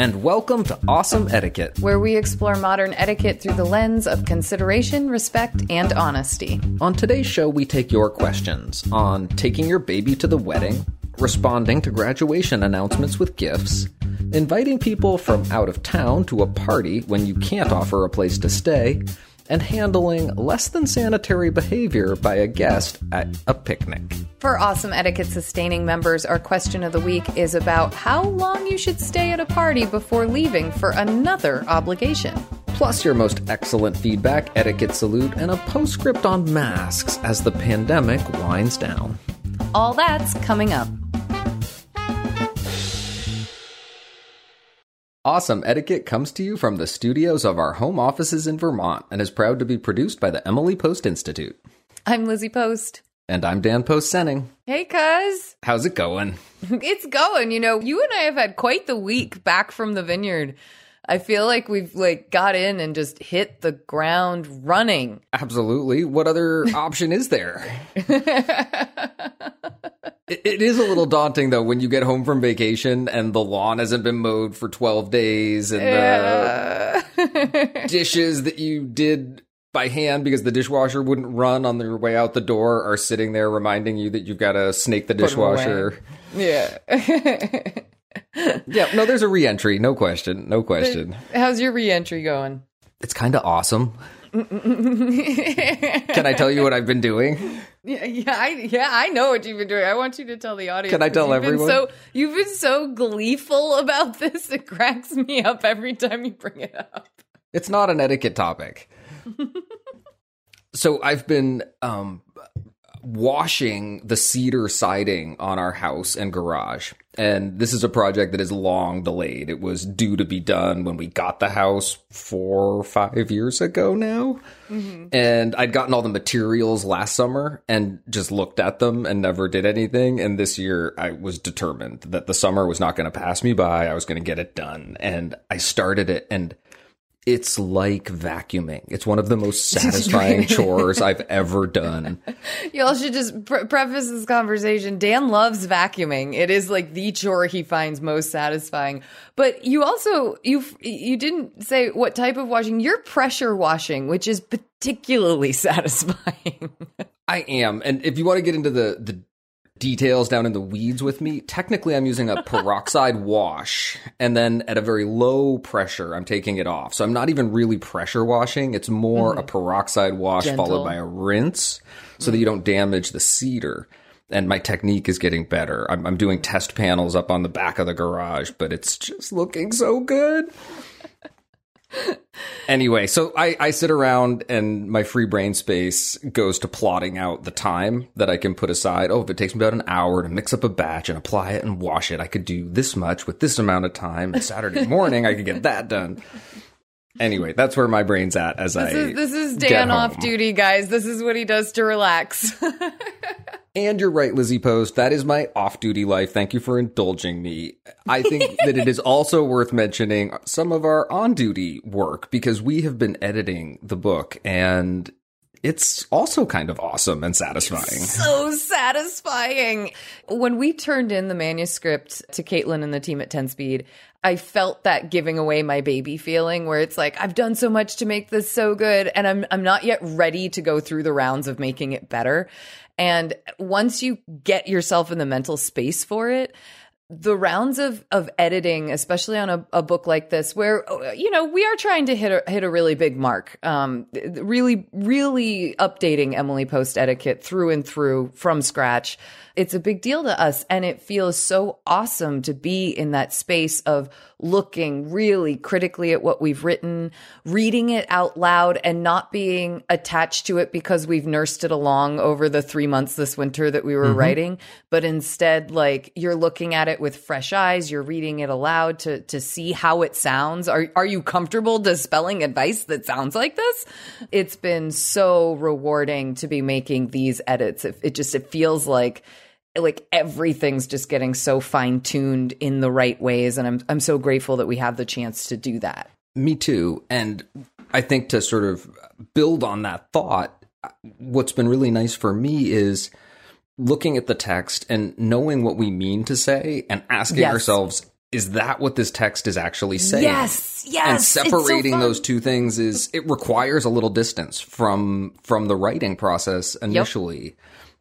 and welcome to Awesome Etiquette. where we explore modern etiquette through the lens of consideration, respect, and honesty. On today's show, we take your questions on taking your baby to the wedding, responding to graduation announcements with gifts, inviting people from out of town to a party when you can't offer a place to stay, and handling less than sanitary behavior by a guest at a picnic. For Awesome Etiquette sustaining members, our question of the week is about how long you should stay at a party before leaving for another obligation. Plus, your most excellent feedback, etiquette salute, and a postscript on masks as the pandemic winds down. All that's coming up. Awesome Etiquette comes to you from the studios of our home offices in Vermont and is proud to be produced by the Emily Post Institute. I'm Lizzie Post. And I'm Dan Post Senning. Hey, cuz. How's it going? It's going. You know, you and I have had quite the week back from the vineyard. I feel like we've like got in and just hit the ground running. Absolutely. What other option is there? It, it is a little daunting though when you get home from vacation and the lawn hasn't been mowed for 12 days and the dishes that you did by hand because the dishwasher wouldn't run on their way out the door are sitting there reminding you that you've got to snake the dishwasher. Yeah. Yeah, no, there's a re-entry, no question, no question. How's your reentry going? It's kind of awesome. Can I tell you what I've been doing? Yeah, yeah, I, yeah, I know what you've been doing. I want you to tell the audience. Can I tell everyone? so you've been so gleeful about this. It cracks me up every time you bring it up. It's not an etiquette topic. so I've been um, washing the cedar siding on our house and garage. And this is a project that is long delayed. It was due to be done when we got the house four or five years ago now. Mm-hmm. And I'd gotten all the materials last summer and just looked at them and never did anything. And this year I was determined that the summer was not going to pass me by. I was going to get it done. And I started it and it's like vacuuming. It's one of the most satisfying chores I've ever done. Y'all should just pre- preface this conversation. Dan loves vacuuming. It is like the chore he finds most satisfying. But you also you you didn't say what type of washing. You're pressure washing, which is particularly satisfying. I am. And if you want to get into the the details down in the weeds with me, technically I'm using a peroxide wash and then at a very low pressure I'm taking it off. So I'm not even really pressure washing. It's more a mm-hmm. peroxide wash Gentle. followed by a rinse so that you don't damage the cedar. And my technique is getting better. I'm, I'm doing test panels up on the back of the garage, but it's just looking so good. Anyway, so I, I sit around and my free brain space goes to plotting out the time that I can put aside. Oh, if it takes me about an hour to mix up a batch and apply it and wash it, I could do this much with this amount of time. And Saturday morning, I could get that done. Anyway, that's where my brain's at as I. This is this is Dan off duty, guys. This is what he does to relax. And you're right, Lizzie Post. That is my off duty life. Thank you for indulging me. I think that it is also worth mentioning some of our on duty work because we have been editing the book and it's also kind of awesome and satisfying. so satisfying. When we turned in the manuscript to Caitlin and the team at 10 Speed, I felt that giving away my baby feeling where it's like, I've done so much to make this so good, and I'm I'm not yet ready to go through the rounds of making it better. And once you get yourself in the mental space for it, the rounds of of editing, especially on a, a, book like this, where you know we are trying to hit a hit a really big mark, um, really really updating Emily Post etiquette through and through from scratch. It's a big deal to us, and it feels so awesome to be in that space of looking really critically at what we've written, reading it out loud, and not being attached to it because we've nursed it along over the three months this winter that we were mm-hmm. writing, but instead, like you're looking at it with fresh eyes, you're reading it aloud to to see how it sounds. Are are you comfortable dispelling advice that sounds like this? It's been so rewarding to be making these edits. It, it just it feels like like everything's just getting so fine tuned in the right ways and I'm I'm so grateful that we have the chance to do that. Me too. And I think to sort of build on that thought, what's been really nice for me is looking at the text and knowing what we mean to say and asking yes. ourselves is that what this text is actually saying? Yes, yes. And separating so those two things is it requires a little distance from from the writing process initially. Yep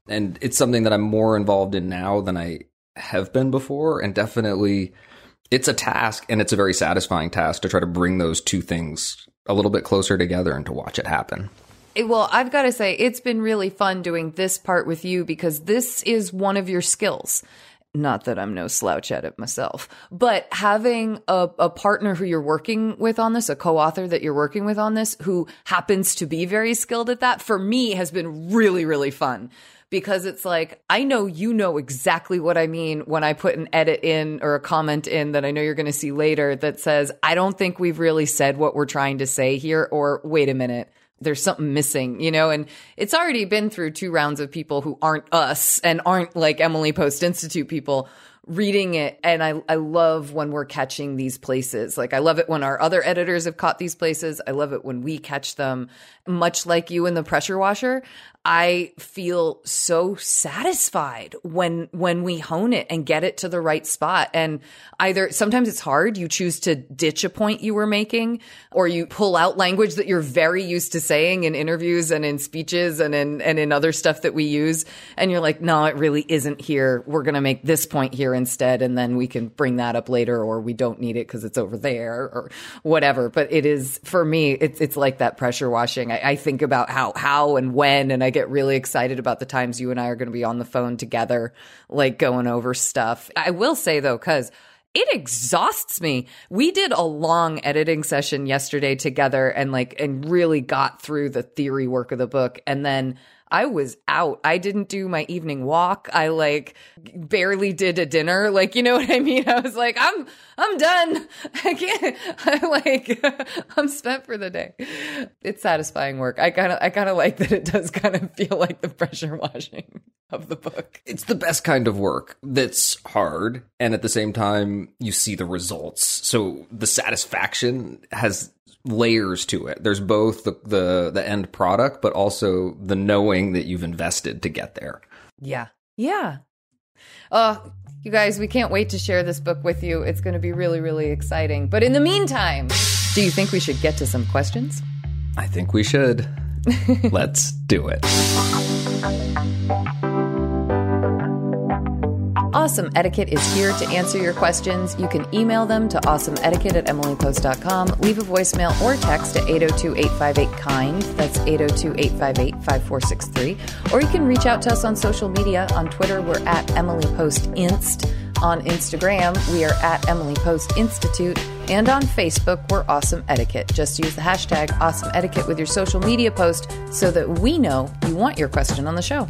and it's something that I'm more involved in now than I have been before, and definitely it's a task and it's a very satisfying task to try to bring those two things a little bit closer together and to watch it happen. Well, I've got to say, it's been really fun doing this part with you because this is one of your skills. Not that I'm no slouch at it myself, but having a, a partner who you're working with on this, a co author that you're working with on this, who happens to be very skilled at that, for me has been really, really fun because it's like, I know you know exactly what I mean when I put an edit in or a comment in that I know you're going to see later that says, I don't think we've really said what we're trying to say here, or wait a minute. There's something missing, you know, and it's already been through two rounds of people who aren't us and aren't like Emily Post Institute people reading it and I, I love when we're catching these places. Like I love it when our other editors have caught these places. I love it when we catch them. Much like you in the pressure washer, I feel so satisfied when when we hone it and get it to the right spot. And either sometimes it's hard, you choose to ditch a point you were making, or you pull out language that you're very used to saying in interviews and in speeches and in and in other stuff that we use. And you're like, no, it really isn't here. We're gonna make this point here instead, and then we can bring that up later, or we don't need it because it's over there or whatever. But it is for me, it's it's like that pressure washing. I, I think about how how and when and I get really excited about the times you and I are going to be on the phone together, like going over stuff. I will say though, cause it exhausts me. We did a long editing session yesterday together and like, and really got through the theory work of the book. And then I was out. I didn't do my evening walk. I like barely did a dinner. Like, you know what I mean? I was like, I'm, I'm done. I can't, I like, I'm spent for the day. It's satisfying work. I kind of, I kind of like that it does kind of feel like the pressure washing of the book. It's the best kind of work that's hard. And at the same time, you see the results. So the satisfaction has layers to it. There's both the, the the end product, but also the knowing that you've invested to get there. Yeah, yeah. Uh, you guys, we can't wait to share this book with you. It's going to be really, really exciting. But in the meantime, do you think we should get to some questions? I think we should. Let's do it. Awesome Etiquette is here to answer your questions. You can email them to awesomeetiquette at emilypost.com, leave a voicemail or text at 802 858 KIND. That's 802 858 5463. Or you can reach out to us on social media. On Twitter, we're at Emily Post Inst. On Instagram, we are at Emily Post Institute. And on Facebook, we're Awesome Etiquette. Just use the hashtag Awesome Etiquette with your social media post so that we know you want your question on the show.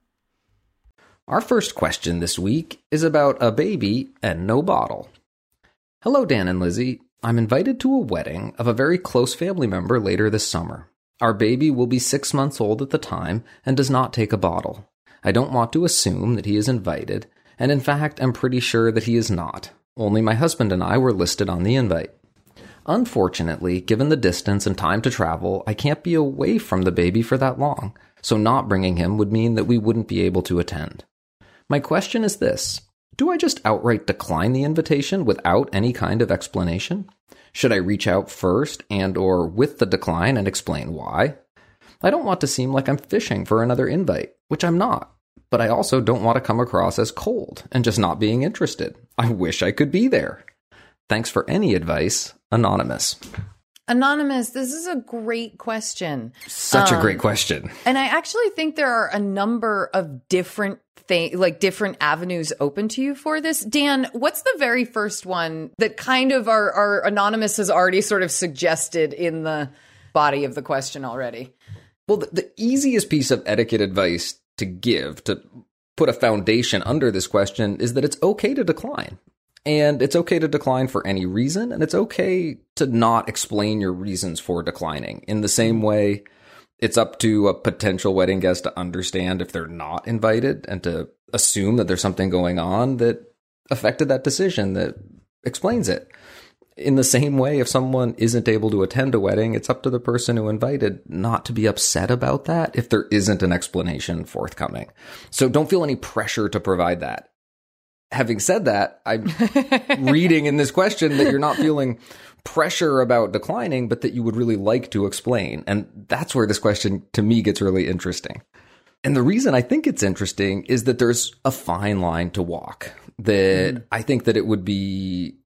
Our first question this week is about a baby and no bottle. Hello, Dan and Lizzie. I'm invited to a wedding of a very close family member later this summer. Our baby will be six months old at the time and does not take a bottle. I don't want to assume that he is invited, and in fact, am pretty sure that he is not. Only my husband and I were listed on the invite. Unfortunately, given the distance and time to travel, I can't be away from the baby for that long, so not bringing him would mean that we wouldn't be able to attend. My question is this Do I just outright decline the invitation without any kind of explanation? Should I reach out first and or with the decline and explain why? I don't want to seem like I'm fishing for another invite, which I'm not. But I also don't want to come across as cold and just not being interested. I wish I could be there. Thanks for any advice, Anonymous. Anonymous, this is a great question. Such a Um, great question. And I actually think there are a number of different things, like different avenues open to you for this. Dan, what's the very first one that kind of our, our anonymous has already sort of suggested in the body of the question already? Well, the, the easiest piece of etiquette advice to give to put a foundation under this question is that it's okay to decline. And it's okay to decline for any reason, and it's okay to not explain your reasons for declining. In the same mm-hmm. way, it's up to a potential wedding guest to understand if they're not invited and to assume that there's something going on that affected that decision that explains it. In the same way, if someone isn't able to attend a wedding, it's up to the person who invited not to be upset about that if there isn't an explanation forthcoming. So don't feel any pressure to provide that. Having said that, I'm reading in this question that you're not feeling pressure about declining, but that you would really like to explain. And that's where this question to me gets really interesting. And the reason I think it's interesting is that there's a fine line to walk. That mm. I think that it would be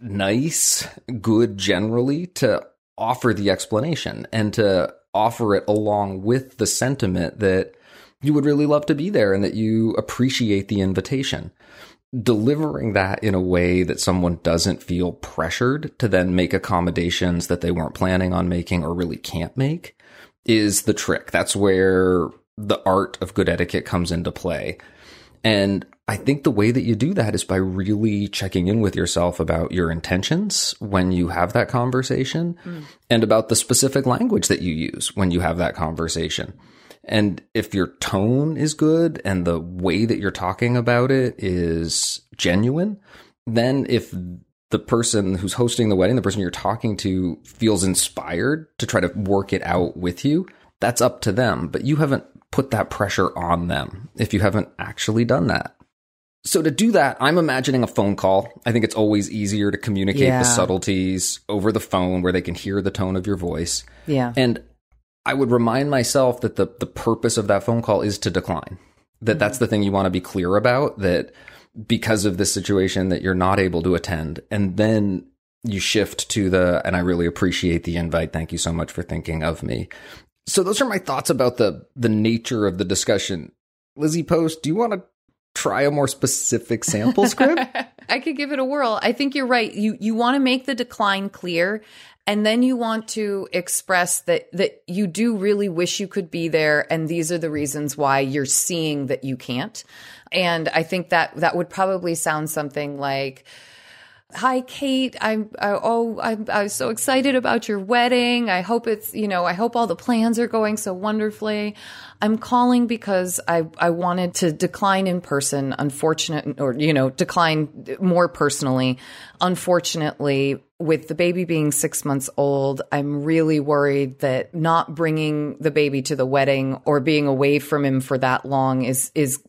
nice, good generally to offer the explanation and to offer it along with the sentiment that you would really love to be there and that you appreciate the invitation. Delivering that in a way that someone doesn't feel pressured to then make accommodations that they weren't planning on making or really can't make is the trick. That's where the art of good etiquette comes into play. And I think the way that you do that is by really checking in with yourself about your intentions when you have that conversation mm. and about the specific language that you use when you have that conversation. And if your tone is good and the way that you're talking about it is genuine, then if the person who's hosting the wedding, the person you're talking to feels inspired to try to work it out with you, that's up to them. But you haven't put that pressure on them if you haven't actually done that. So to do that, I'm imagining a phone call. I think it's always easier to communicate Yeah. the subtleties over the phone where they can hear the tone of your voice. Yeah. And I would remind myself that the, the purpose of that phone call is to decline. That that's mm-hmm. the thing you want to be clear about that because of this situation that you're not able to attend. And then you shift to the, and I really appreciate the invite. Thank you so much for thinking of me. So those are my thoughts about the, the nature of the discussion. Lizzie Post, do you want to try a more specific sample script? I could give it a whirl. I think you're right. You you want to make the decline clear And then you want to express that, that you do really wish you could be there. And these are the reasons why you're seeing that you can't. And I think that that would probably sound something like, Hi, Kate. I'm, oh, I'm, I was so excited about your wedding. I hope it's, you know, I hope all the plans are going so wonderfully. I'm calling because I, I wanted to decline in person, unfortunate, or, you know, decline more personally. Unfortunately, with the baby being six months old, I'm really worried that not bringing the baby to the wedding or being away from him for that long is, is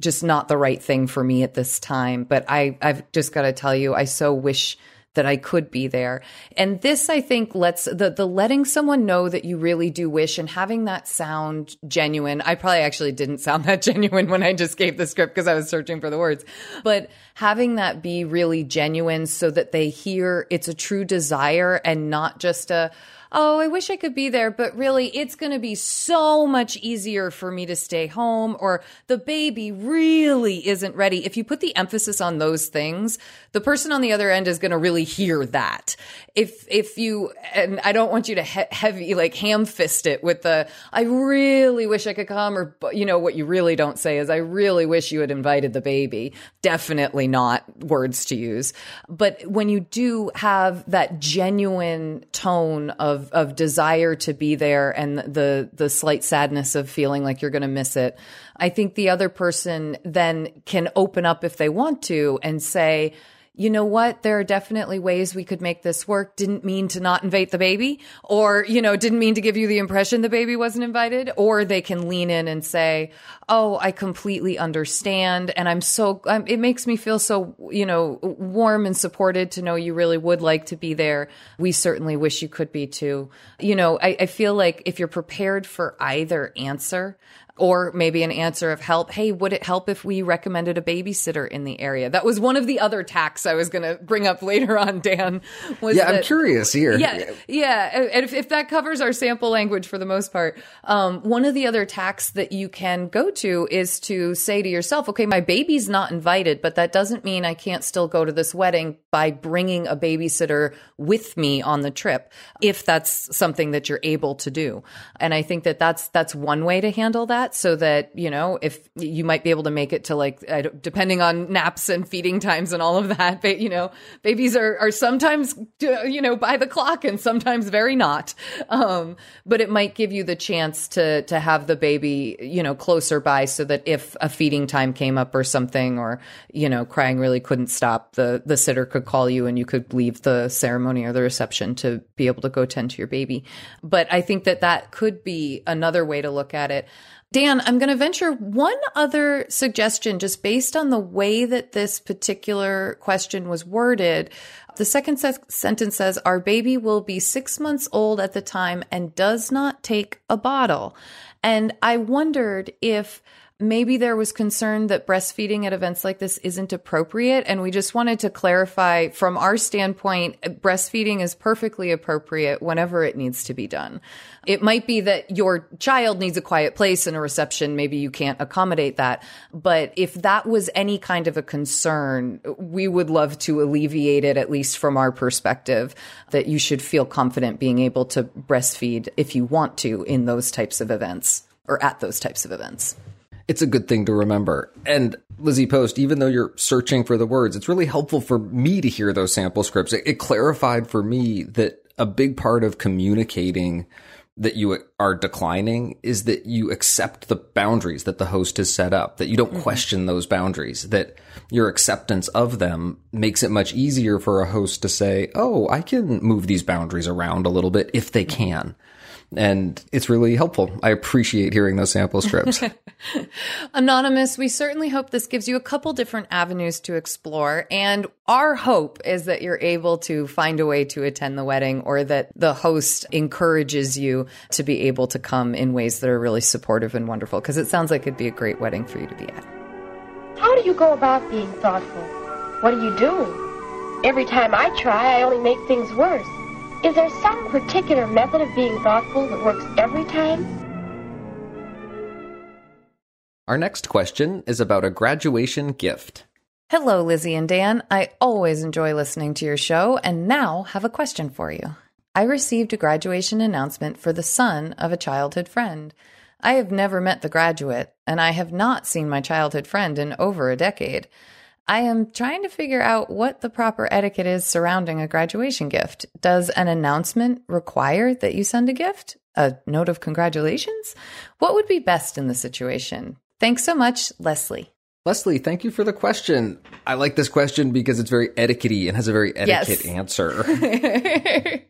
just not the right thing for me at this time. But I, I've just got to tell you, I so wish that I could be there. And this, I think, lets the, the letting someone know that you really do wish and having that sound genuine. I probably actually didn't sound that genuine when I just gave the script because I was searching for the words, but having that be really genuine so that they hear it's a true desire and not just a, oh, I wish I could be there, but really it's going to be so much easier for me to stay home or the baby really isn't ready. If you put the emphasis on those things, the person on the other end is going to really hear that. If, if you, and I don't want you to he- heavy, like ham fist it with the, I really wish I could come or, you know, what you really don't say is, I really wish you had invited the baby. Definitely not words to use. But when you do have that genuine tone of of desire to be there and the the slight sadness of feeling like you're going to miss it. I think the other person then can open up if they want to and say, you know what? There are definitely ways we could make this work. Didn't mean to not invite the baby or, you know, didn't mean to give you the impression the baby wasn't invited. Or they can lean in and say, Oh, I completely understand. And I'm so, um, it makes me feel so, you know, warm and supported to know you really would like to be there. We certainly wish you could be too. You know, I, I feel like if you're prepared for either answer, or maybe an answer of help. Hey, would it help if we recommended a babysitter in the area? That was one of the other tacks I was going to bring up later on, Dan. Was yeah, that, I'm curious here. Yeah, yeah. And if, if that covers our sample language for the most part, um, one of the other tacks that you can go to is to say to yourself, okay, my baby's not invited, but that doesn't mean I can't still go to this wedding by bringing a babysitter with me on the trip, if that's something that you're able to do. And I think that that's, that's one way to handle that so that, you know, if you might be able to make it to like, depending on naps and feeding times and all of that, but, you know, babies are, are sometimes, you know, by the clock and sometimes very not. Um, but it might give you the chance to, to have the baby, you know, closer by so that if a feeding time came up or something, or, you know, crying really couldn't stop, the, the sitter could call you and you could leave the ceremony or the reception to be able to go tend to your baby. But I think that that could be another way to look at it. Dan, I'm going to venture one other suggestion just based on the way that this particular question was worded. The second se- sentence says, Our baby will be six months old at the time and does not take a bottle. And I wondered if maybe there was concern that breastfeeding at events like this isn't appropriate. And we just wanted to clarify from our standpoint, breastfeeding is perfectly appropriate whenever it needs to be done. It might be that your child needs a quiet place and a reception. Maybe you can't accommodate that. But if that was any kind of a concern, we would love to alleviate it, at least from our perspective, that you should feel confident being able to breastfeed if you want to in those types of events or at those types of events it's a good thing to remember. And Lizzie Post, even though you're searching for the words, it's really helpful for me to hear those sample scripts. It, it, clarified for me that a big part of communicating that you are declining is that you accept the boundaries that the host has set up, that you don't mm-hmm. question those boundaries, that your acceptance of them makes it much easier for a host to say, Oh, I can move these boundaries around a little bit if they can and it's really helpful. I appreciate hearing those sample strips. Anonymous, we certainly hope this gives you a couple different avenues to explore. And our hope is that you're able to find a way to attend the wedding or that the host encourages you to be able to come in ways that are really supportive and wonderful because it sounds like it'd be a great wedding for you to be at. How do you go about being thoughtful? What do you do? Every time I try, I only make things worse. Is there some particular method of being thoughtful that works every time? Our next question is about a graduation gift. Hello, Lizzie and Dan. I always enjoy listening to your show and now have a question for you. I received a graduation announcement for the son of a childhood friend. I have never met the graduate, and I have not seen my childhood friend in over a decade. I am trying to figure out what the proper etiquette is surrounding a graduation gift. Does an announcement require that you send a gift? A note of congratulations? What would be best in the situation? Thanks so much, Leslie. Leslie, thank you for the question. I like this question because it's very etiquette and has a very etiquette Yes. answer.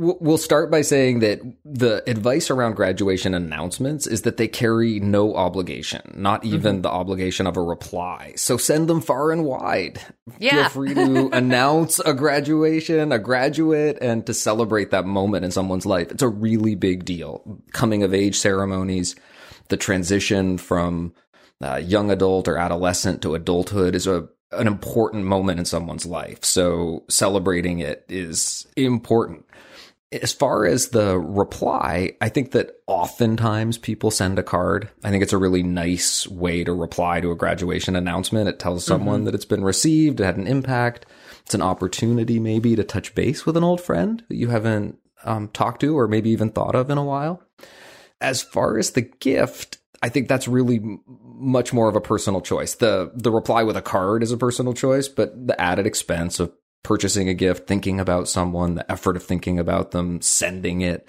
We'll start by saying that the advice around graduation announcements is that they carry no obligation, not even the obligation of a reply. So send them far and wide. Yeah. Feel free to announce a graduation, a graduate, and to celebrate that moment in someone's life. It's a really big deal. Coming of age ceremonies, the transition from uh, young adult or adolescent to adulthood is a an important moment in someone's life. So celebrating it is important. As far as the reply, I think that oftentimes people send a card. I think it's a really nice way to reply to a graduation announcement. It tells someone that it's been received, it had an impact. It's an opportunity maybe to touch base with an old friend that you haven't um, talked to or maybe even thought of in a while as far as the gift, I think that's really much more of a personal choice. The the reply with a card is a personal choice, but the added expense of purchasing a gift, thinking about someone, the effort of thinking about them, sending it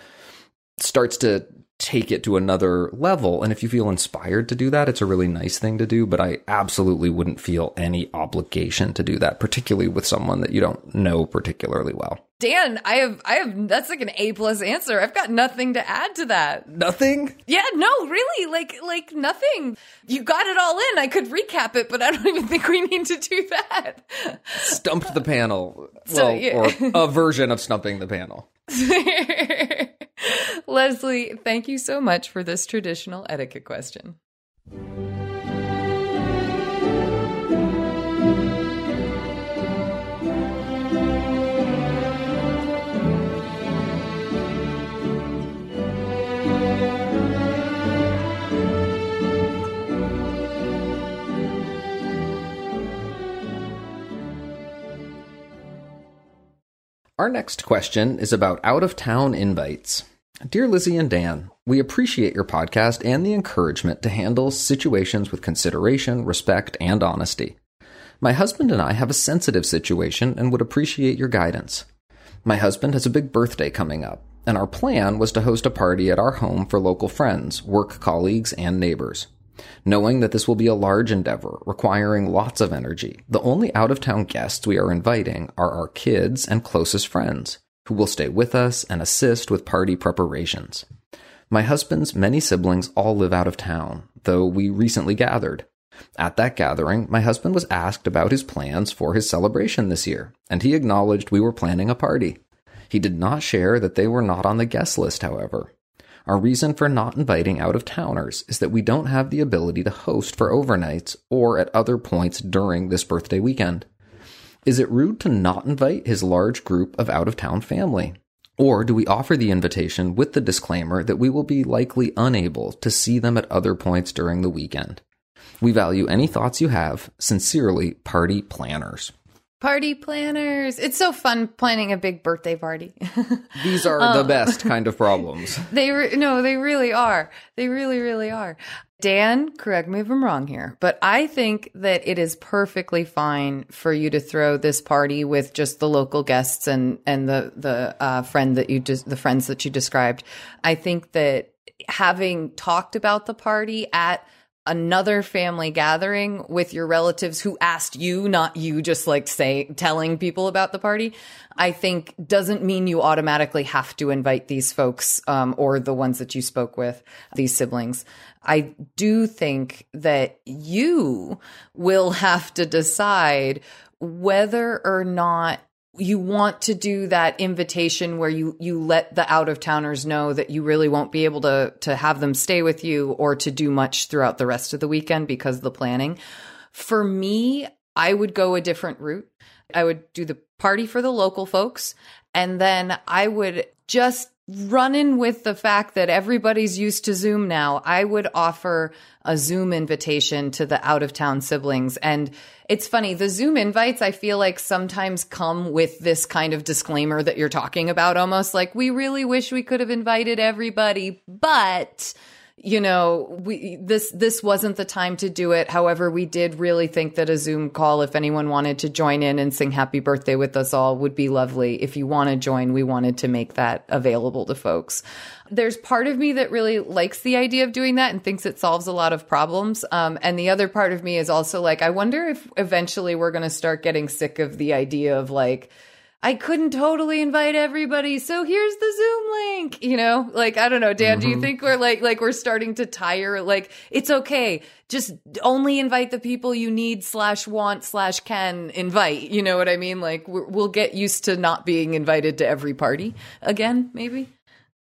starts to take it to another level. And if you feel inspired to do that, it's a really nice thing to do, but I absolutely wouldn't feel any obligation to do that, particularly with someone that you don't know particularly well. Dan, I have, I have, that's like an A plus answer. I've got nothing to add to that. Nothing? Yeah, no, really, like, like nothing. You got it all in. I could recap it, but I don't even think we need to do that. Stumped the panel. So, well, yeah. or a version of stumping the panel. Leslie, thank you so much for this traditional etiquette question. Our next question is about out of town invites. Dear Lizzie and Dan, we appreciate your podcast and the encouragement to handle situations with consideration, respect, and honesty. My husband and I have a sensitive situation and would appreciate your guidance. My husband has a big birthday coming up, and our plan was to host a party at our home for local friends, work colleagues, and neighbors. Knowing that this will be a large endeavor requiring lots of energy, the only out of town guests we are inviting are our kids and closest friends, who will stay with us and assist with party preparations. My husband's many siblings all live out of town, though we recently gathered. At that gathering, my husband was asked about his plans for his celebration this year, and he acknowledged we were planning a party. He did not share that they were not on the guest list, however. Our reason for not inviting out of towners is that we don't have the ability to host for overnights or at other points during this birthday weekend. Is it rude to not invite his large group of out of town family? Or do we offer the invitation with the disclaimer that we will be likely unable to see them at other points during the weekend? We value any thoughts you have. Sincerely, party planners. Party planners. It's so fun planning a big birthday party. These are the best kind of problems. they re- no, they really are. They really, really are. Dan, correct me if I'm wrong here, but I think that it is perfectly fine for you to throw this party with just the local guests and and the the uh, friend that you just the friends that you described. I think that having talked about the party at another family gathering with your relatives who asked you, not you just like say telling people about the party, I think doesn't mean you automatically have to invite these folks um, or the ones that you spoke with, these siblings. I do think that you will have to decide whether or not you want to do that invitation where you you let the out of towners know that you really won't be able to to have them stay with you or to do much throughout the rest of the weekend because of the planning. For me, I would go a different route. I would do the party for the local folks and then I would just running with the fact that everybody's used to Zoom now, I would offer a Zoom invitation to the out of town siblings. And it's funny, the Zoom invites, I feel like sometimes come with this kind of disclaimer that you're talking about, almost like, we really wish we could have invited everybody, but you know, we this this wasn't the time to do it. However, we did really think that a Zoom call, if anyone wanted to join in and sing happy birthday with us all, would be lovely. If you want to join, we wanted to make that available to folks. There's part of me that really likes the idea of doing that and thinks it solves a lot of problems. Um, and the other part of me is also like, I wonder if eventually we're going to start getting sick of the idea of like, I couldn't totally invite everybody, so here's the Zoom link. You know, like I don't know, Dan. Mm-hmm. Do you mm-hmm. think we're like like we're starting to tire? Like it's okay, just only invite the people you need slash want slash can invite. You know what I mean? Like we'll get used to not being invited to every party again, maybe.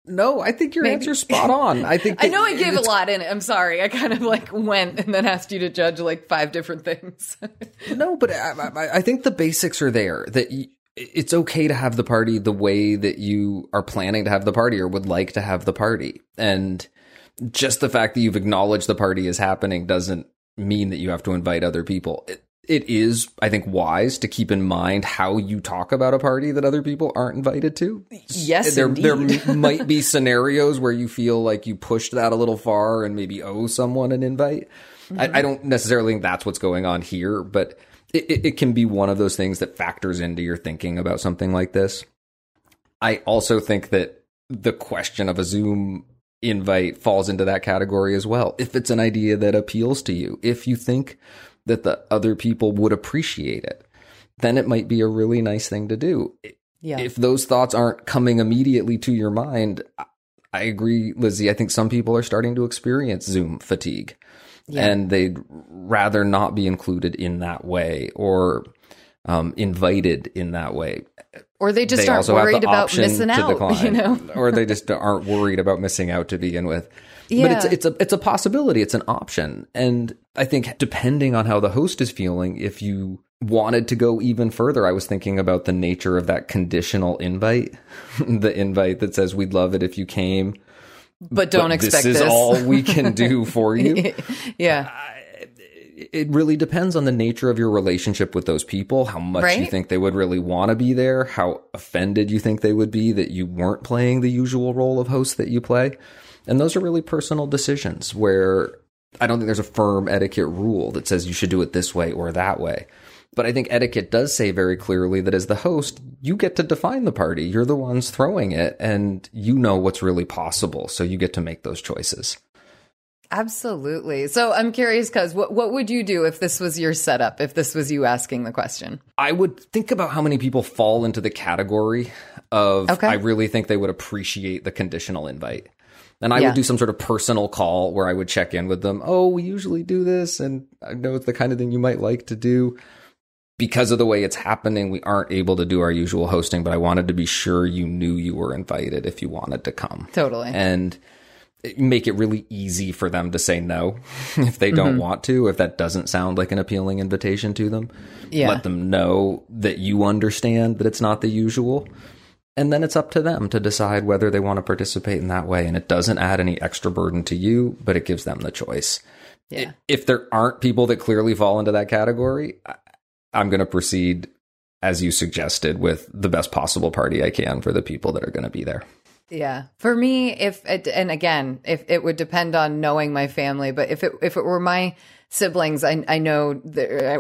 No, I think your Maybe. answer's spot on. I think I know I gave a lot in it. I'm sorry. I kind of like went and then asked you to judge like five different things. no, but I, I, I, think the basics are there. That it's okay to have the party the way that you are planning to have the party or would like to have the party. And just the fact that you've acknowledged the party is happening doesn't mean that you have to invite other people. It, it is, I think, wise to keep in mind how you talk about a party that other people aren't invited to. Yes, there there might be scenarios where you feel like you pushed that a little far and maybe owe someone an invite. Mm-hmm. I, I don't necessarily think that's what's going on here, but it, it can be one of those things that factors into your thinking about something like this. I also think that the question of a Zoom invite falls into that category as well. If it's an idea that appeals to you, if you think that the other people would appreciate it, then it might be a really nice thing to do. Yeah. If those thoughts aren't coming immediately to your mind, I agree, Lizzie. I think some people are starting to experience Zoom fatigue yeah. and they'd rather not be included in that way or um, invited in that way. Or they just they aren't worried about missing out, you know, or they just aren't worried about missing out to begin with. Yeah. But it's it's a it's a possibility. It's an option, and I think depending on how the host is feeling, if you wanted to go even further, I was thinking about the nature of that conditional invite, the invite that says we'd love it if you came but don't but expect this. Is this is all we can do for you. yeah. it really depends on the nature of your relationship with those people, how much right? you think they would really want to be there, how offended you think they would be that you weren't playing the usual role of host that you play. And those are really personal decisions where I don't think there's a firm etiquette rule that says you should do it this way or that way. But I think etiquette does say very clearly that as the host, you get to define the party. You're the ones throwing it and you know what's really possible. So you get to make those choices. Absolutely. So I'm curious, cuz what, what would you do if this was your setup, if this was you asking the question? I would think about how many people fall into the category of okay. I really think they would appreciate the conditional invite. And I yeah. would do some sort of personal call where I would check in with them. Oh, we usually do this, and I know it's the kind of thing you might like to do because of the way it's happening, we aren't able to do our usual hosting, but I wanted to be sure you knew you were invited if you wanted to come. Totally. And make it really easy for them to say no if they don't mm-hmm. want to, if that doesn't sound like an appealing invitation to them. Yeah. Let them know that you understand that it's not the usual. And then it's up to them to decide whether they want to participate in that way. And it doesn't add any extra burden to you, but it gives them the choice. Yeah. If there aren't people that clearly fall into that category, I'm going to proceed as you suggested with the best possible party I can for the people that are going to be there. Yeah. For me, if it, and again, if it would depend on knowing my family, but if it, if it were my siblings, I, I know,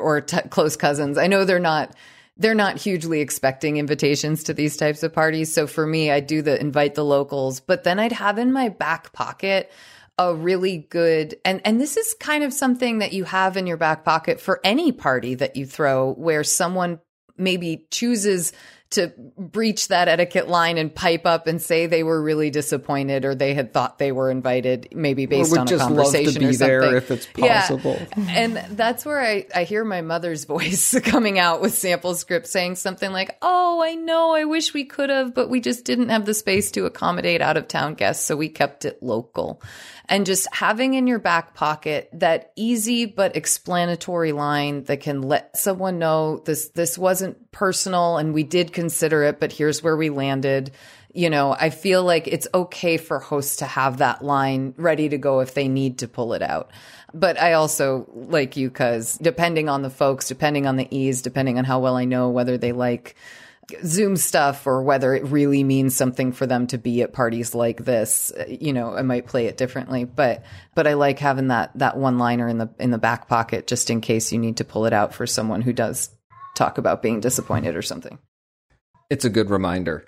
or t- close cousins, I know they're not, they're not hugely expecting invitations to these types of parties. So for me, I do the invite the locals, but then I'd have in my back pocket a really good and and this is kind of something that you have in your back pocket for any party that you throw where someone maybe chooses to breach that etiquette line and pipe up and say they were really disappointed or they had thought they were invited, maybe based on a conversation or something. if it's possible. Yeah. And that's where I, I hear my mother's voice coming out with sample script saying something like, Oh, I know, I wish we could have, but we just didn't have the space to accommodate out of town guests, so we kept it local and just having in your back pocket that easy but explanatory line that can let someone know this this wasn't personal and we did consider it but here's where we landed. You know, I feel like it's okay for hosts to have that line ready to go if they need to pull it out. But I also like you because depending on the folks, depending on the ease, depending on how well I know whether they like Zoom stuff or whether it really means something for them to be at parties like this, you know, I might play it differently. But but I like having that that one liner in the in the back pocket just in case you need to pull it out for someone who does talk about being disappointed or something. It's a good reminder.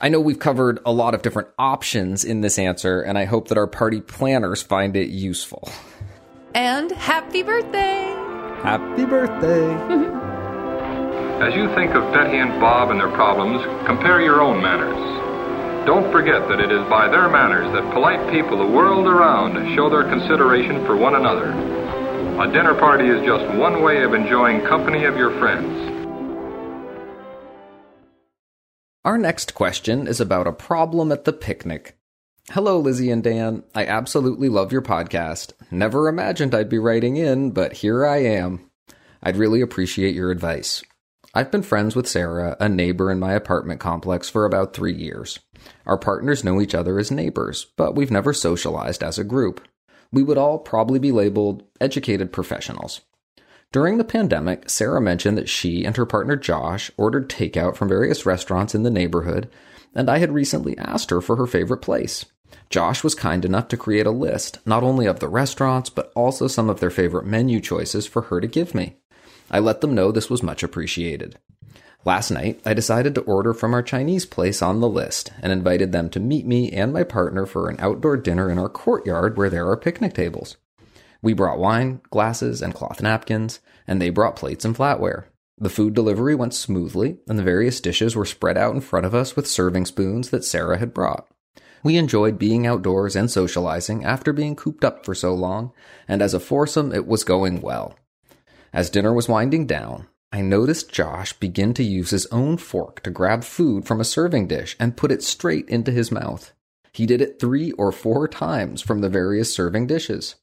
I know we've covered a lot of different options in this answer, and I hope that our party planners find it useful. And happy birthday! Happy birthday! As you think of Betty and Bob and their problems, compare your own manners. Don't forget that it is by their manners that polite people the world around show their consideration for one another. A dinner party is just one way of enjoying company of your friends. Our next question is about a problem at the picnic. Hello, Lizzie and Dan. I absolutely love your podcast. Never imagined I'd be writing in, but here I am. I'd really appreciate your advice. I've been friends with Sarah, a neighbor in my apartment complex, for about three years. Our partners know each other as neighbors, but we've never socialized as a group. We would all probably be labeled educated professionals. During the pandemic, Sarah mentioned that she and her partner Josh ordered takeout from various restaurants in the neighborhood, and I had recently asked her for her favorite place. Josh was kind enough to create a list, not only of the restaurants, but also some of their favorite menu choices for her to give me. I let them know this was much appreciated. Last night, I decided to order from our Chinese place on the list and invited them to meet me and my partner for an outdoor dinner in our courtyard where there are picnic tables. We brought wine, glasses, and cloth napkins, and they brought plates and flatware. The food delivery went smoothly, and the various dishes were spread out in front of us with serving spoons that Sarah had brought. We enjoyed being outdoors and socializing after being cooped up for so long, and as a foursome, it was going well. As dinner was winding down, I noticed Josh begin to use his own fork to grab food from a serving dish and put it straight into his mouth. He did it three or four times from the various serving dishes.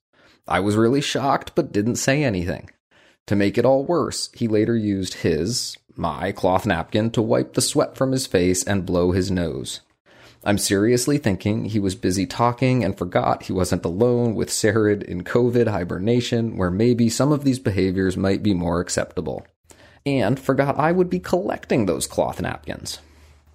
I was really shocked, but didn't say anything. To make it all worse, he later used his, my cloth napkin to wipe the sweat from his face and blow his nose. I'm seriously thinking he was busy talking and forgot he wasn't alone with Sarah in COVID hibernation, where maybe some of these behaviors might be more acceptable. And forgot I would be collecting those cloth napkins.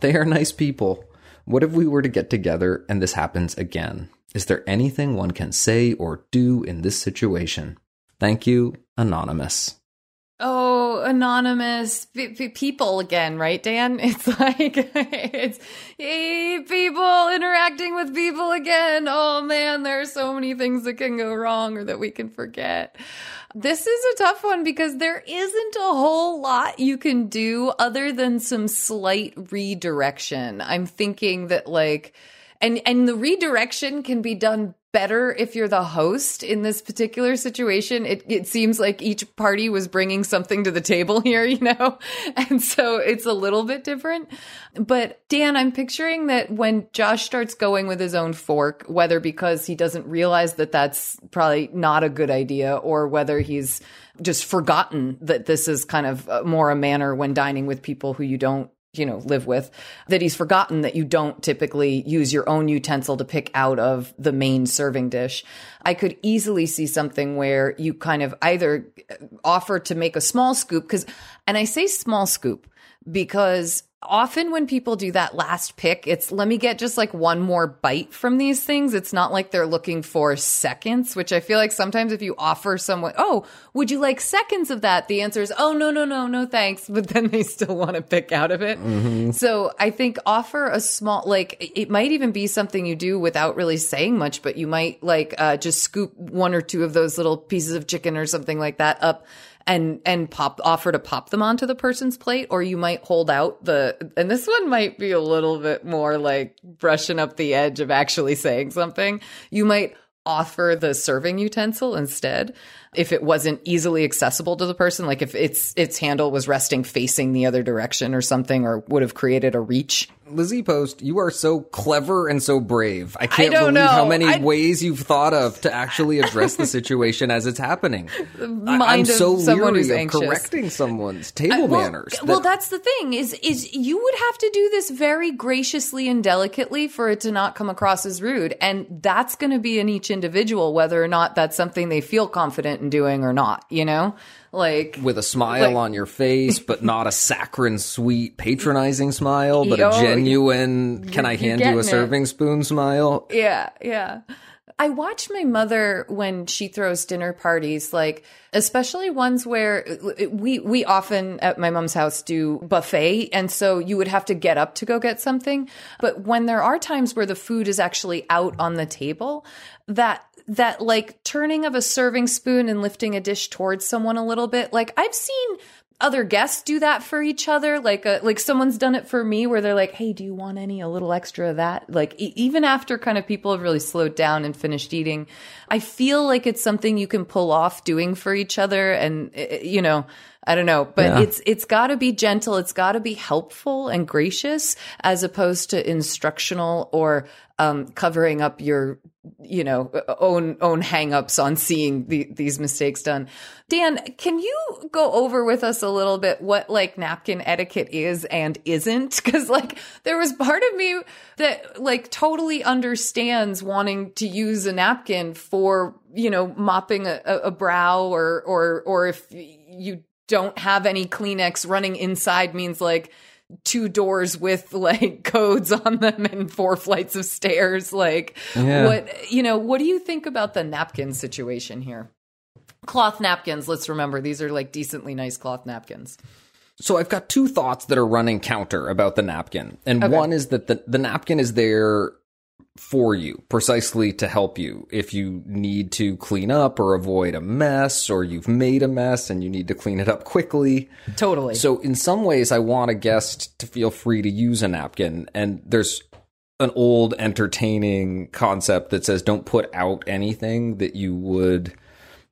They are nice people. What if we were to get together and this happens again? Is there anything one can say or do in this situation? Thank you, Anonymous. Oh, anonymous people again, right, Dan? It's like it's hey, people interacting with people again. Oh man, there are so many things that can go wrong or that we can forget. This is a tough one because there isn't a whole lot you can do other than some slight redirection. I'm thinking that like and and the redirection can be done better if you're the host in this particular situation. It it seems like each party was bringing something to the table here, you know, and so it's a little bit different. But Dan, I'm picturing that when Josh starts going with his own fork, whether because he doesn't realize that that's probably not a good idea, or whether he's just forgotten that this is kind of more a manner when dining with people who you don't you know, live with, that he's forgotten that you don't typically use your own utensil to pick out of the main serving dish. I could easily see something where you kind of either uh, offer to make a small scoop because, and I say small scoop because often when people do that last pick, it's let me get just like one more bite from these things. It's not like they're looking for seconds, which I feel like sometimes if you offer someone, oh, would you like seconds of that? The answer is, oh, no, no, no, no, thanks. But then they still want to pick out of it. Mm-hmm. So I think offer a small, like it might even be something you do without really saying much, but you might like uh, just scoop one or two of those little pieces of chicken or something like that up and and pop offer to pop them onto the person's plate or you might hold out the and this one might be a little bit more like brushing up the edge of actually saying something. You might offer the serving utensil instead if it wasn't easily accessible to the person like if its its handle was resting facing the other direction or something or would have created a reach Lizzie Post, you are so clever and so brave. I can't don't believe how many I- ways you've thought of to actually address the situation as it's happening. I- of so someone leery who's of anxious. correcting someone's table well, manners. Well, that's the thing is is you would have to do this very graciously and delicately for it to not come across as rude, and that's going to be in each individual whether or not that's something they feel confident in doing or not. You know, like with a smile like- on your face, but not a saccharine, sweet, patronizing smile, but Oh, a genuine, can I hand you a it. serving spoon smile? Yeah, yeah. I watch my mother when she throws dinner parties, like especially ones where uh, we we often at my mom's house do buffet, and so you would have to get up to go get something. But when there are times where the food is actually out on the table, that that like turning of a serving spoon and lifting a dish towards someone a little bit, like I've seen other guests do that for each other like uh like someone's done it for me where they're like hey do you want any a little extra of that like e- even after kind of people have really slowed down and finished eating i feel like it's something you can pull off doing for each other and uh, you know I don't know, but Yeah. it's it's got to be gentle. It's got to be helpful and gracious, as opposed to instructional or um, covering up your, you know, own own hangups on seeing the, these mistakes done. Dan, can you go over with us a little bit what like napkin etiquette is and isn't? Because like there was part of me that like totally understands wanting to use a napkin for you know mopping a, a brow or or or if you don't have any Kleenex running inside means like two doors with like codes on them and four flights of stairs like Yeah. what you know what do you think about the napkin situation here cloth napkins let's remember these are like decently nice cloth napkins So I've got two thoughts that are running counter about the napkin. And Okay. one is that the, the napkin is there for you, precisely to help you. If you need to clean up or avoid a mess, or you've made a mess and you need to clean it up quickly. totally So in some ways, I want a guest to feel free to use a napkin. And there's an old entertaining concept that says don't put out anything that you would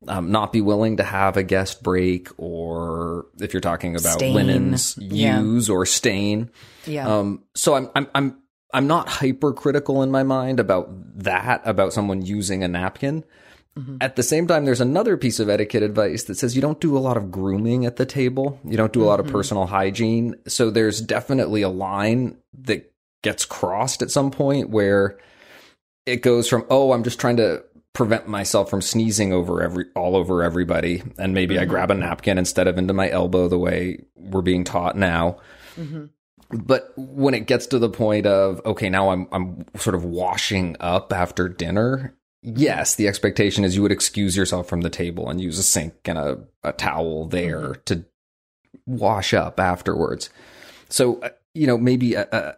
um, not be willing to have a guest break or if you're talking about Stain. linens Yeah. use or stain. yeah Um, so I'm, I'm, I'm, I'm not hypercritical in my mind about that, about someone using a napkin. Mm-hmm. At the same time, there's another piece of etiquette advice that says you don't do a lot of grooming at the table. You don't do a lot of mm-hmm. personal hygiene. So there's definitely a line that gets crossed at some point where it goes from, oh, I'm just trying to prevent myself from sneezing over every all over everybody and maybe I mm-hmm. grab a napkin instead of into my elbow the way we're being taught now but when it gets to the point of okay now i'm i'm sort of washing up after dinner yes the expectation is you would excuse yourself from the table and use a sink and a, a towel there to wash up afterwards. So uh, you know maybe uh, uh,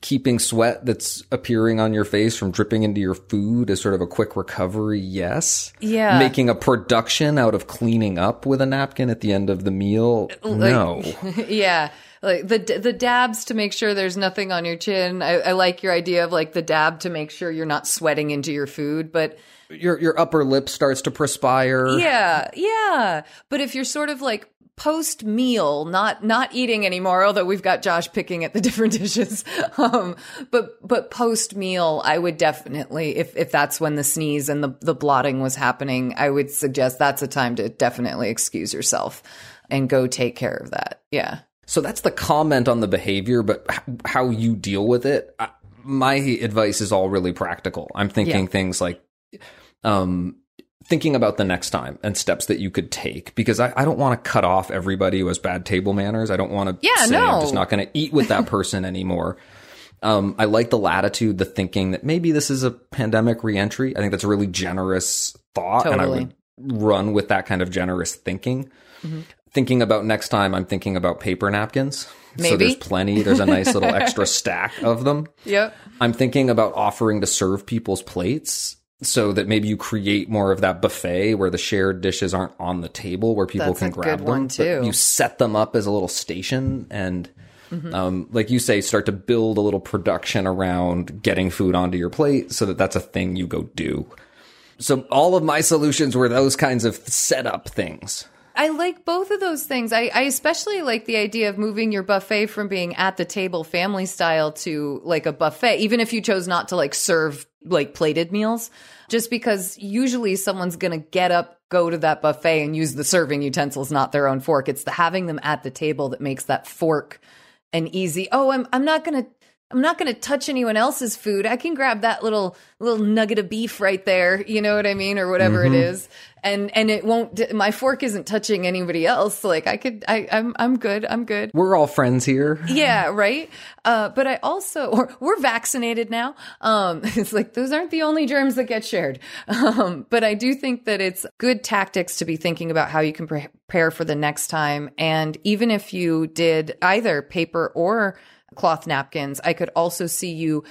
keeping sweat that's appearing on your face from dripping into your food is sort of a quick recovery yes. Yeah. making a production out of cleaning up with a napkin at the end of the meal no. yeah like the the dabs to make sure there's nothing on your chin I, I like your idea of like the dab to make sure you're not sweating into your food but your your upper lip starts to perspire. Yeah, yeah. But if you're sort of like post meal, not not eating anymore, although we've got Josh picking at the different dishes. Um, but but post meal, I would definitely, if if that's when the sneeze and the the blotting was happening, I would suggest that's a time to definitely excuse yourself and go take care of that. Yeah. So that's the comment on the behavior, but how you deal with it. I, my advice is all really practical. I'm thinking Yeah. things like, um, thinking about the next time and steps that you could take because I, I don't want to cut off everybody who has bad table manners. I don't want to Yeah, say I'm no. just not going to eat with that person anymore. Um, I like the latitude, the thinking that maybe this is a pandemic reentry. I think that's a really generous thought, and I would run with that kind of generous thinking. Thinking about next time, I'm thinking about paper napkins. So Maybe. there's plenty. There's a nice little extra stack of them. Yep. I'm thinking about offering to serve people's plates so that maybe you create more of that buffet where the shared dishes aren't on the table where people That's can grab them. too. You set them up as a little station and um, like you say, start to build a little production around getting food onto your plate so that that's a thing you go do. So all of my solutions were those kinds of setup things. I like both of those things. I, I especially like the idea of moving your buffet from being at the table family style to like a buffet, even if you chose not to like serve like plated meals, just because usually someone's going to get up, go to that buffet and use the serving utensils, not their own fork. It's the having them at the table that makes that fork an easy, oh, I'm, I'm not going to I'm not going to touch anyone else's food. I can grab that little little nugget of beef right there, you know what I mean, or whatever mm-hmm. it is, and and it won't. My fork isn't touching anybody else. Like I could, I, I'm I'm good. I'm good. We're all friends here. Yeah, right. Uh, but I also, or we're vaccinated now. Um, it's like those aren't the only germs that get shared. Um, but I do think that it's good tactics to be thinking about how you can prepare for the next time, and even if you did either paper or cloth napkins. I could also see you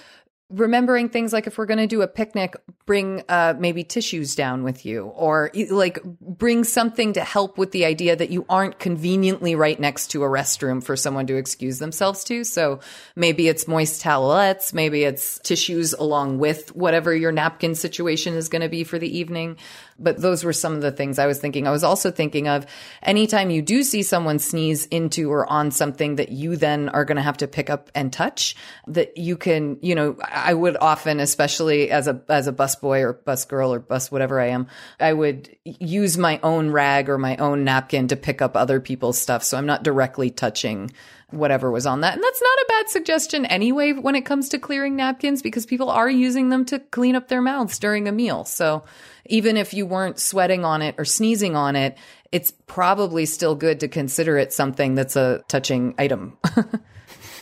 remembering things like if we're going to do a picnic bring uh, maybe tissues down with you or like bring something to help with the idea that you aren't conveniently right next to a restroom for someone to excuse themselves to so maybe it's moist towelettes maybe it's tissues along with whatever your napkin situation is going to be for the evening but those were some of the things I was thinking. I was also thinking of anytime you do see someone sneeze into or on something that you then are going to have to pick up and touch, that you can, you know, I would often, especially as a as a bus boy or bus girl or bus whatever I am, I would use my own rag or my own napkin to pick up other people's stuff, so I'm not directly touching whatever was on that. And that's not a bad suggestion anyway when it comes to clearing napkins because people are using them to clean up their mouths during a meal. So even if you weren't sweating on it or sneezing on it, it's probably still good to consider it something that's a touching item.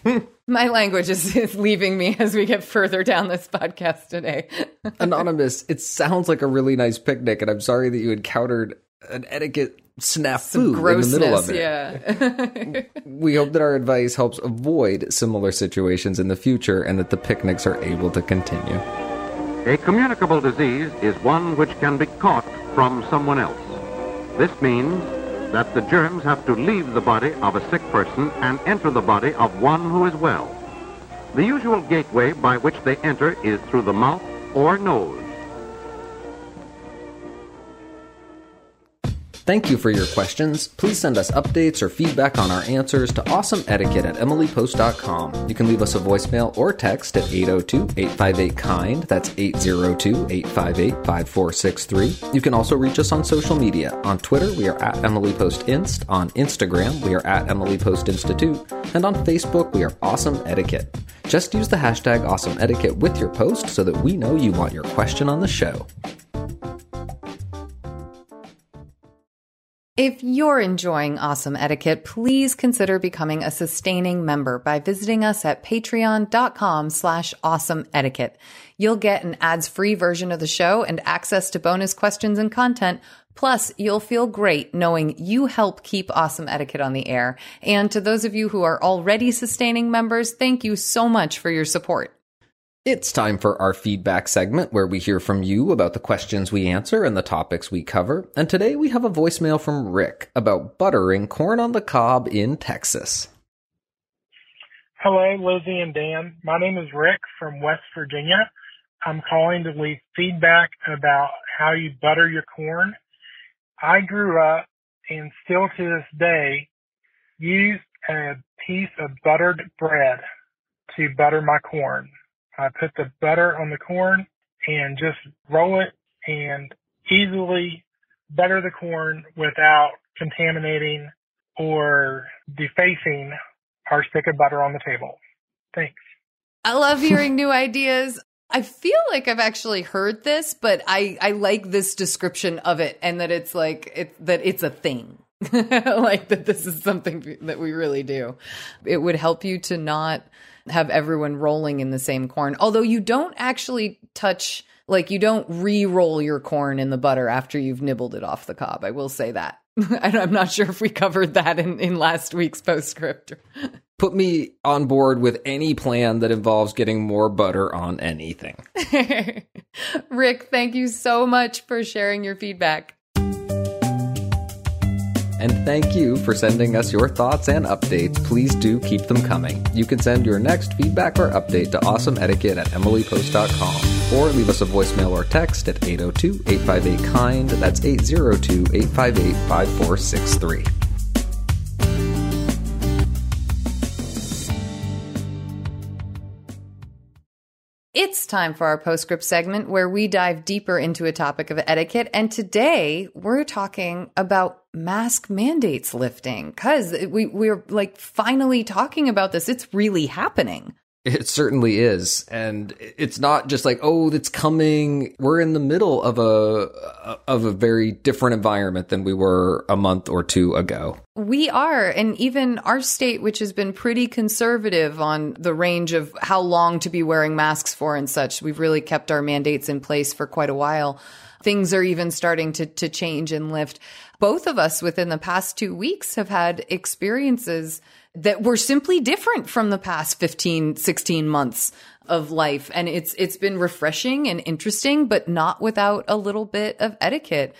My language is, is, leaving me as we get further down this podcast today. Anonymous, it sounds like a really nice picnic, and I'm sorry that you encountered an etiquette snafu in the middle of it. Yeah. we hope that our advice helps avoid similar situations in the future and that the picnics are able to continue. A communicable disease is one which can be caught from someone else. This means that the germs have to leave the body of a sick person and enter the body of one who is well. The usual gateway by which they enter is through the mouth or nose. Thank you for your questions. Please send us updates or feedback on our answers to awesomeetiquette at emilypost.com. You can leave us a voicemail or text at 802-858-KIND. That's 802-858-5463. You can also reach us on social media. On Twitter, we are at Emily Post Inst. On Instagram, we are at Emily Post Institute. And on Facebook, we are Awesome Etiquette. Just use the hashtag Awesome Etiquette with your post so that we know you want your question on the show. If you're enjoying Awesome Etiquette, please consider becoming a sustaining member by visiting us at patreon.com slash awesome etiquette. You'll get an ads-free version of the show and access to bonus questions and content. Plus, you'll feel great knowing you help keep Awesome Etiquette on the air. And to those of you who are already sustaining members, thank you so much for your support. It's time for our feedback segment where we hear from you about the questions we answer and the topics we cover. And today we have a voicemail from Rick about buttering corn on the cob in Texas. Hello, Lizzie and Dan. My name is Rick from West Virginia. I'm calling to leave feedback about how you butter your corn. I grew up and still to this day use a piece of buttered bread to butter my corn. I put the butter on the corn and just roll it and easily butter the corn without contaminating or defacing our stick of butter on the table. Thanks. I love hearing new ideas. I feel like I've actually heard this, but I, I like this description of it and that it's like it, that it's a thing. like that this is something that we really do. It would help you to not have everyone rolling in the same corn. Although you don't actually touch, like, you don't re roll your corn in the butter after you've nibbled it off the cob. I will say that. I'm not sure if we covered that in, in last week's postscript. Put me on board with any plan that involves getting more butter on anything. Rick, thank you so much for sharing your feedback. And thank you for sending us your thoughts and updates. Please do keep them coming. You can send your next feedback or update to awesomeetiquette at emilypost.com or leave us a voicemail or text at 802 858 KIND. That's 802 858 5463. It's time for our postscript segment where we dive deeper into a topic of etiquette. And today we're talking about mask mandates lifting because we, we're like finally talking about this. It's really happening. It certainly is. And it's not just like, oh, it's coming. We're in the middle of a of a very different environment than we were a month or two ago. We are. And even our state, which has been pretty conservative on the range of how long to be wearing masks for and such, we've really kept our mandates in place for quite a while. Things are even starting to, to change and lift. Both of us within the past two weeks have had experiences that were simply different from the past 15, 16 months of life. And it's, it's been refreshing and interesting, but not without a little bit of etiquette.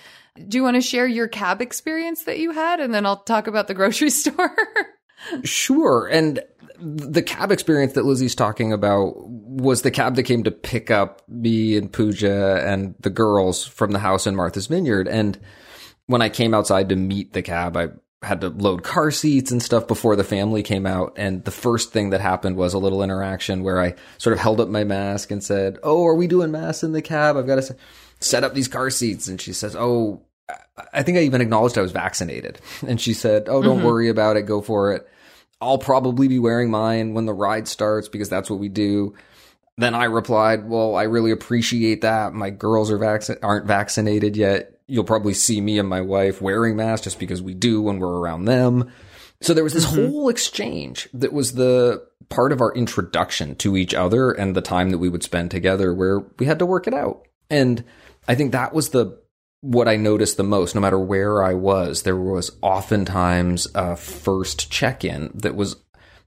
Do you want to share your cab experience that you had? And then I'll talk about the grocery store. sure. And the cab experience that Lizzie's talking about was the cab that came to pick up me and Pooja and the girls from the house in Martha's Vineyard. And when I came outside to meet the cab, I had to load car seats and stuff before the family came out. And the first thing that happened was a little interaction where I sort of held up my mask and said, Oh, are we doing masks in the cab? I've got to set up these car seats. And she says, Oh, I think I even acknowledged I was vaccinated. And she said, Oh, don't mm-hmm. worry about it. Go for it. I'll probably be wearing mine when the ride starts because that's what we do. Then I replied, Well, I really appreciate that. My girls are vac- aren't vaccinated yet you'll probably see me and my wife wearing masks just because we do when we're around them. So there was this mm-hmm. whole exchange that was the part of our introduction to each other and the time that we would spend together where we had to work it out. And I think that was the what I noticed the most, no matter where I was, there was oftentimes a first check in that was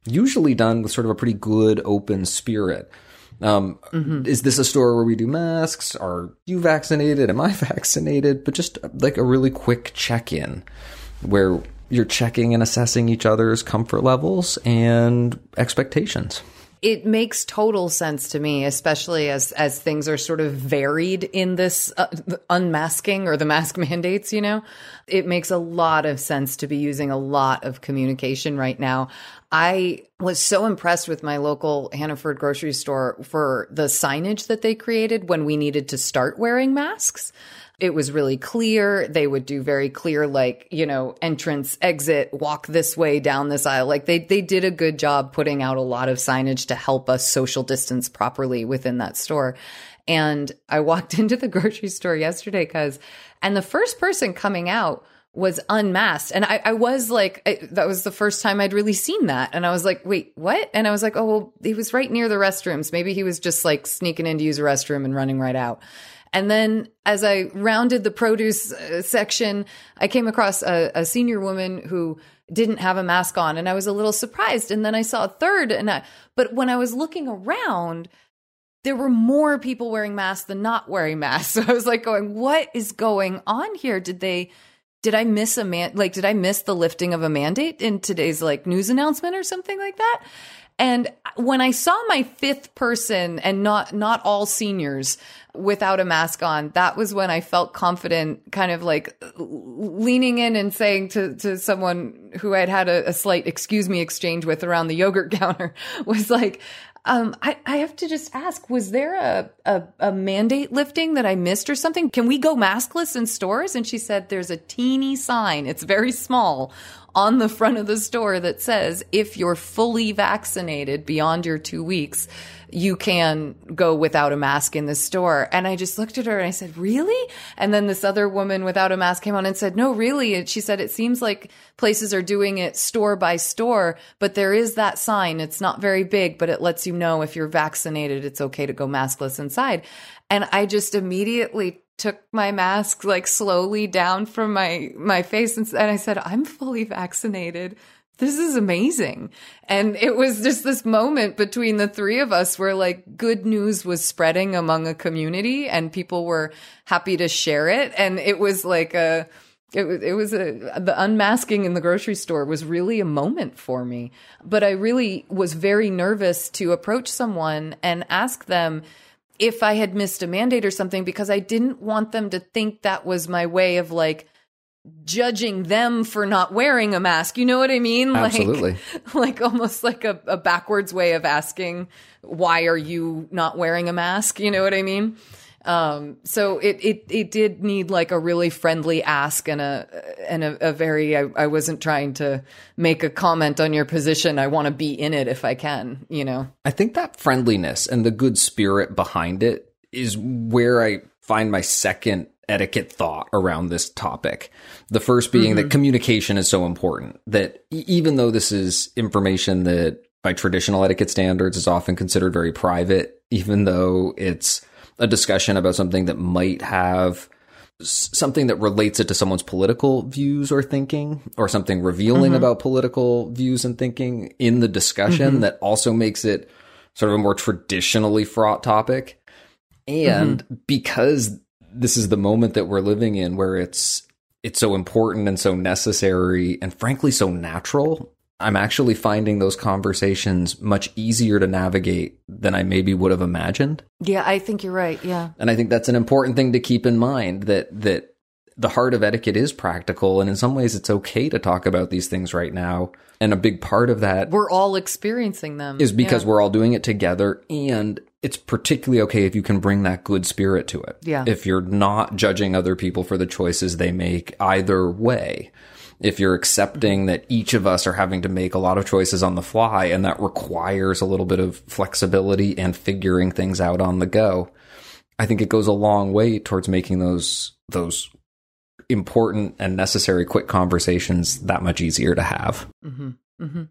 usually done with sort of a pretty good open spirit. Um, mm-hmm. Is this a store where we do masks? Are you vaccinated? Am I vaccinated? But just like a really quick check in where you're checking and assessing each other's comfort levels and expectations. It makes total sense to me, especially as as things are sort of varied in this uh, unmasking or the mask mandates. You know, it makes a lot of sense to be using a lot of communication right now. I was so impressed with my local Hannaford grocery store for the signage that they created when we needed to start wearing masks. It was really clear. They would do very clear, like, you know, entrance, exit, walk this way down this aisle. Like they, they did a good job putting out a lot of signage to help us social distance properly within that store. And I walked into the grocery store yesterday because, and the first person coming out was unmasked. And I, I was like, I, that was the first time I'd really seen that. And I was like, wait, what? And I was like, oh, well, he was right near the restrooms. Maybe he was just like sneaking in to use a restroom and running right out. And then as I rounded the produce uh, section, I came across a, a, senior woman who didn't have a mask on and I was a little surprised. And then I saw a third and I, but when I was looking around, there were more people wearing masks than not wearing masks. So I was like going, what is going on here? Did they, did I miss a man, like, did I miss the lifting of a mandate in today's like news announcement or something like that? And when I saw my fifth person and not, not all seniors without a mask on, that was when I felt confident, kind of like leaning in and saying to, to someone who I'd had a, a slight excuse me exchange with around the yogurt counter was like, um, I, I have to just ask, was there a, a, a, mandate lifting that I missed or something? Can we go maskless in stores? And she said, there's a teeny sign. It's very small on the front of the store that says if you're fully vaccinated beyond your two weeks, you can go without a mask in the store. And I just looked at her and I said, really? And then this other woman without a mask came on and said, no, really. And she said, it seems like places are doing it store by store, but there is that sign. It's not very big, but it lets you know if you're vaccinated, it's okay to go maskless inside. And I just immediately took my mask like slowly down from my my face and, and I said, "I'm fully vaccinated." This is amazing. And it was just this moment between the three of us where like good news was spreading among a community and people were happy to share it. And it was like a, It was it was a the unmasking in the grocery store was really a moment for me. But I really was very nervous to approach someone and ask them if I had missed a mandate or something because I didn't want them to think that was my way of like judging them for not wearing a mask. You know what I mean? Absolutely. Like, like almost like a, a backwards way of asking, why are you not wearing a mask? You know what I mean? Um, so it, it, it did need like a really friendly ask and a, and a, a very, I, I wasn't trying to make a comment on your position. I want to be in it if I can, you know? I think that friendliness and the good spirit behind it is where I find my second etiquette thought around this topic. The first being mm-hmm. that communication is so important that even though this is information that by traditional etiquette standards is often considered very private, even though it's a discussion about something that might have something that relates it to someone's political views or thinking or something revealing mm-hmm. about political views and thinking in the discussion mm-hmm. that also makes it sort of a more traditionally fraught topic. And mm-hmm. because this is the moment that we're living in where it's it's so important and so necessary and frankly so natural I'm actually finding those conversations much easier to navigate than I maybe would have imagined. Yeah, I think you're right. Yeah. And I think that's an important thing to keep in mind that that the heart of etiquette is practical and in some ways it's okay to talk about these things right now. And a big part of that we're all experiencing them is because yeah. we're all doing it together and it's particularly okay if you can bring that good spirit to it. Yeah. If you're not judging other people for the choices they make either way if you're accepting that each of us are having to make a lot of choices on the fly and that requires a little bit of flexibility and figuring things out on the go, I think it goes a long way towards making those those important and necessary quick conversations that much easier to have. Mm-hmm. Mm-hmm.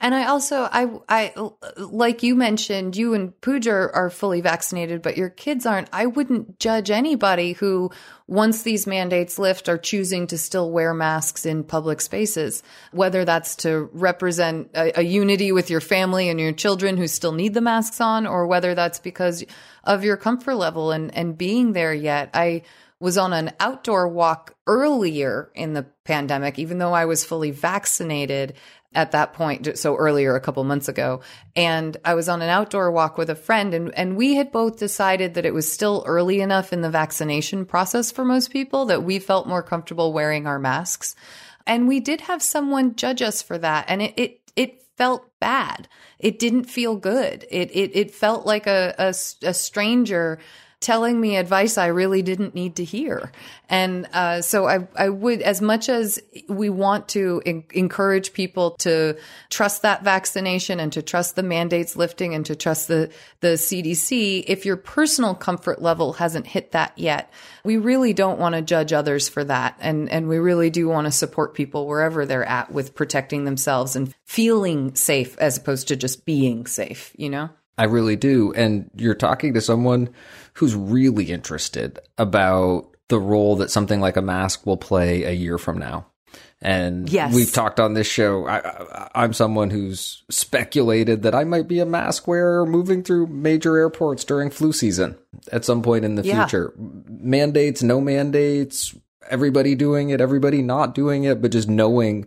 And I also, I, I, like you mentioned, you and Pooja are fully vaccinated, but your kids aren't. I wouldn't judge anybody who, once these mandates lift, are choosing to still wear masks in public spaces, whether that's to represent a, a unity with your family and your children who still need the masks on, or whether that's because of your comfort level and, and being there yet. I, was on an outdoor walk earlier in the pandemic, even though I was fully vaccinated at that point, so earlier, a couple months ago. And I was on an outdoor walk with a friend, and, and we had both decided that it was still early enough in the vaccination process for most people that we felt more comfortable wearing our masks. And we did have someone judge us for that. And it, it, it felt bad. It didn't feel good. It, it, it felt like a, a, a stranger telling me advice I really didn't need to hear. And uh, so I, I would, as much as we want to in- encourage people to trust that vaccination and to trust the mandates lifting and to trust the, the CDC, if your personal comfort level hasn't hit that yet, we really don't want to judge others for that. And, and we really do want to support people wherever they're at with protecting themselves and feeling safe as opposed to just being safe, you know? I really do. And you're talking to someone who's really interested about the role that something like a mask will play a year from now. And yes. we've talked on this show. I, am someone who's speculated that I might be a mask wearer moving through major airports during flu season at some point in the yeah. future. Mandates, no mandates, everybody doing it, everybody not doing it, but just knowing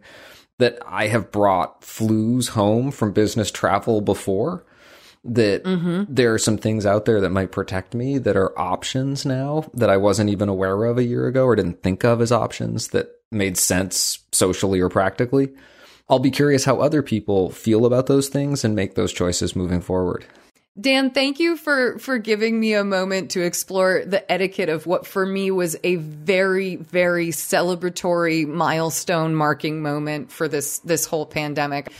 that I have brought flus home from business travel before that mm-hmm. there are some things out there that might protect me that are options now that I wasn't even aware of a year ago or didn't think of as options that made sense socially or practically. I'll be curious how other people feel about those things and make those choices moving forward. Dan, thank you for for giving me a moment to explore the etiquette of what for me was a very very celebratory milestone marking moment for this this whole pandemic.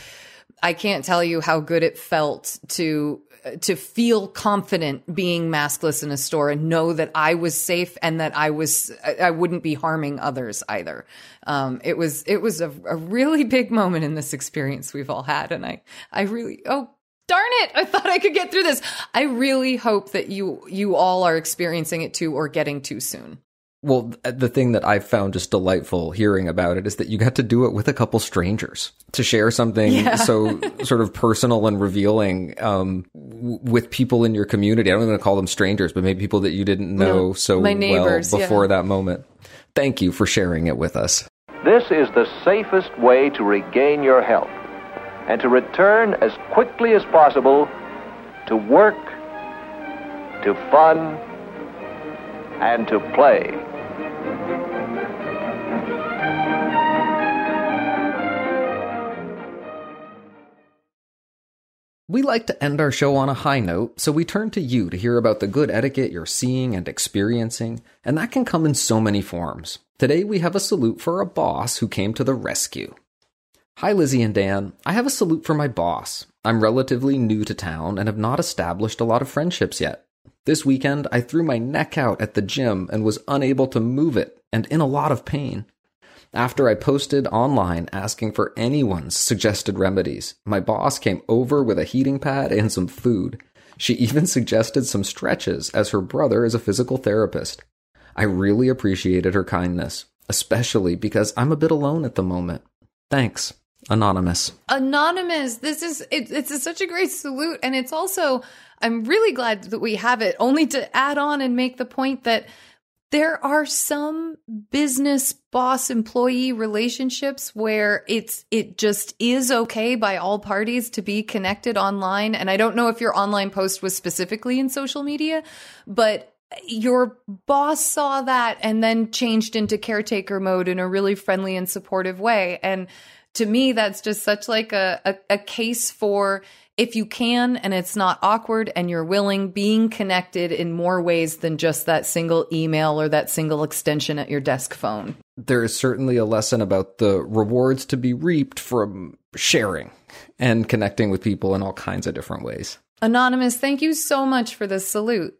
I can't tell you how good it felt to to feel confident being maskless in a store and know that I was safe and that I was I wouldn't be harming others either. Um, it was it was a, a really big moment in this experience we've all had, and I I really oh darn it. I thought i could get through this. I really hope that you you all are experiencing it too or getting too soon well, the thing that I found just delightful hearing about it is that you got to do it with a couple strangers to share something yeah. so sort of personal and revealing um, w- with people in your community. I don't even to call them strangers, but maybe people that you didn't know no, so well before yeah. that moment. Thank you for sharing it with us. This is the safest way to regain your health and to return as quickly as possible to work, to fun, and to play. We like to end our show on a high note, so we turn to you to hear about the good etiquette you're seeing and experiencing, and that can come in so many forms. Today we have a salute for a boss who came to the rescue. Hi, Lizzie and Dan. I have a salute for my boss. I'm relatively new to town and have not established a lot of friendships yet. This weekend, I threw my neck out at the gym and was unable to move it and in a lot of pain. After I posted online asking for anyone's suggested remedies, my boss came over with a heating pad and some food. She even suggested some stretches, as her brother is a physical therapist. I really appreciated her kindness, especially because I'm a bit alone at the moment. Thanks, Anonymous. Anonymous, this is it, it's a, such a great salute, and it's also I'm really glad that we have it. Only to add on and make the point that there are some business boss employee relationships where it's it just is okay by all parties to be connected online and i don't know if your online post was specifically in social media but your boss saw that and then changed into caretaker mode in a really friendly and supportive way and to me that's just such like a, a, a case for if you can and it's not awkward and you're willing, being connected in more ways than just that single email or that single extension at your desk phone. There is certainly a lesson about the rewards to be reaped from sharing and connecting with people in all kinds of different ways. Anonymous, thank you so much for this salute.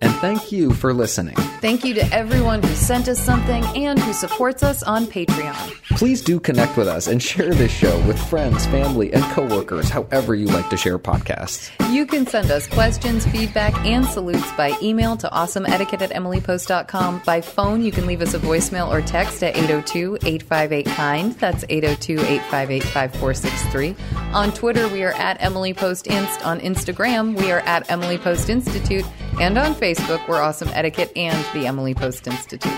And thank you for listening. Thank you to everyone who sent us something and who supports us on Patreon. Please do connect with us and share this show with friends, family, and coworkers, however you like to share podcasts. You can send us questions, feedback, and salutes by email to awesomeetiquette at emilypost.com. By phone, you can leave us a voicemail or text at 802-858-KIND. That's 802-858-5463. On Twitter, we are at Emily Post Inst. On Instagram, we are at Emily Post Institute. And on Facebook, we're Awesome Etiquette and the Emily Post Institute.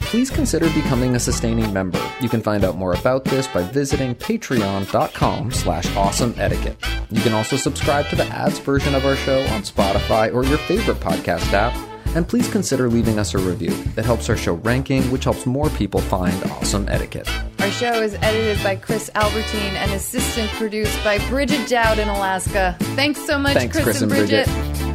Please consider becoming a sustaining member. You can find out more about this by visiting patreon.com slash awesome etiquette. You can also subscribe to the ads version of our show on Spotify or your favorite podcast app. And please consider leaving us a review. It helps our show ranking, which helps more people find awesome etiquette. Our show is edited by Chris Albertine and assistant produced by Bridget Dowd in Alaska. Thanks so much, Thanks, Chris, Chris and and Bridget. Bridget.